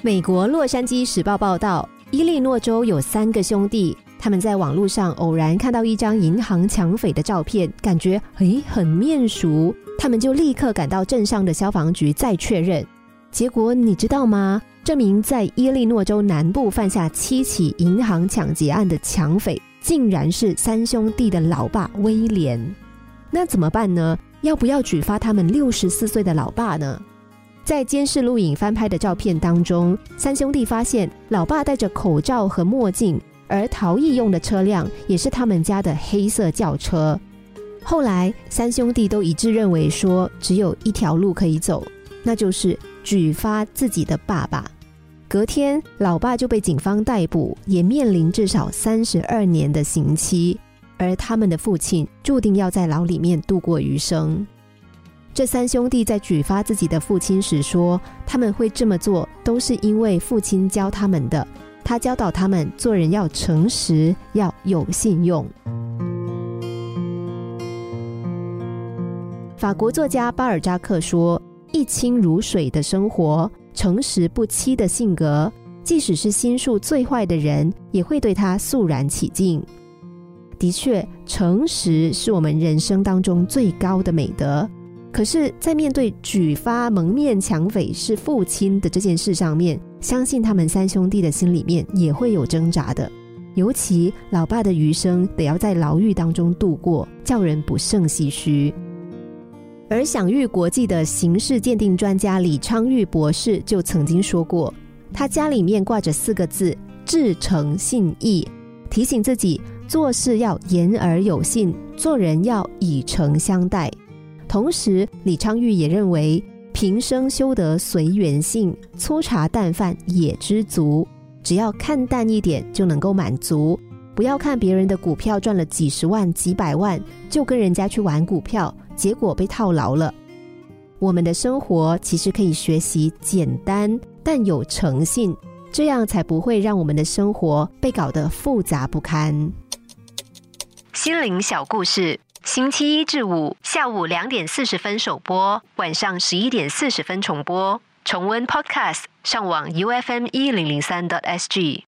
美国洛杉矶时报报道，伊利诺州有三个兄弟，他们在网络上偶然看到一张银行抢匪的照片，感觉诶很面熟，他们就立刻赶到镇上的消防局再确认。结果你知道吗？这名在伊利诺州南部犯下七起银行抢劫案的抢匪，竟然是三兄弟的老爸威廉。那怎么办呢？要不要举发他们六十四岁的老爸呢？在监视录影翻拍的照片当中，三兄弟发现老爸戴着口罩和墨镜，而逃逸用的车辆也是他们家的黑色轿车。后来，三兄弟都一致认为说，只有一条路可以走，那就是举发自己的爸爸。隔天，老爸就被警方逮捕，也面临至少三十二年的刑期，而他们的父亲注定要在牢里面度过余生。这三兄弟在举发自己的父亲时说：“他们会这么做，都是因为父亲教他们的。他教导他们做人要诚实，要有信用。”法国作家巴尔扎克说：“一清如水的生活，诚实不欺的性格，即使是心术最坏的人，也会对他肃然起敬。”的确，诚实是我们人生当中最高的美德。可是，在面对举发蒙面抢匪是父亲的这件事上面，相信他们三兄弟的心里面也会有挣扎的。尤其老爸的余生得要在牢狱当中度过，叫人不胜唏嘘。而享誉国际的刑事鉴定专家李昌钰博士就曾经说过，他家里面挂着四个字“至诚信义”，提醒自己做事要言而有信，做人要以诚相待。同时，李昌钰也认为，平生修得随缘性，粗茶淡饭也知足。只要看淡一点，就能够满足。不要看别人的股票赚了几十万、几百万，就跟人家去玩股票，结果被套牢了。我们的生活其实可以学习简单但有诚信，这样才不会让我们的生活被搞得复杂不堪。心灵小故事。星期一至五下午两点四十分首播，晚上十一点四十分重播。重温 Podcast，上网 U F M 一零零三 t S G。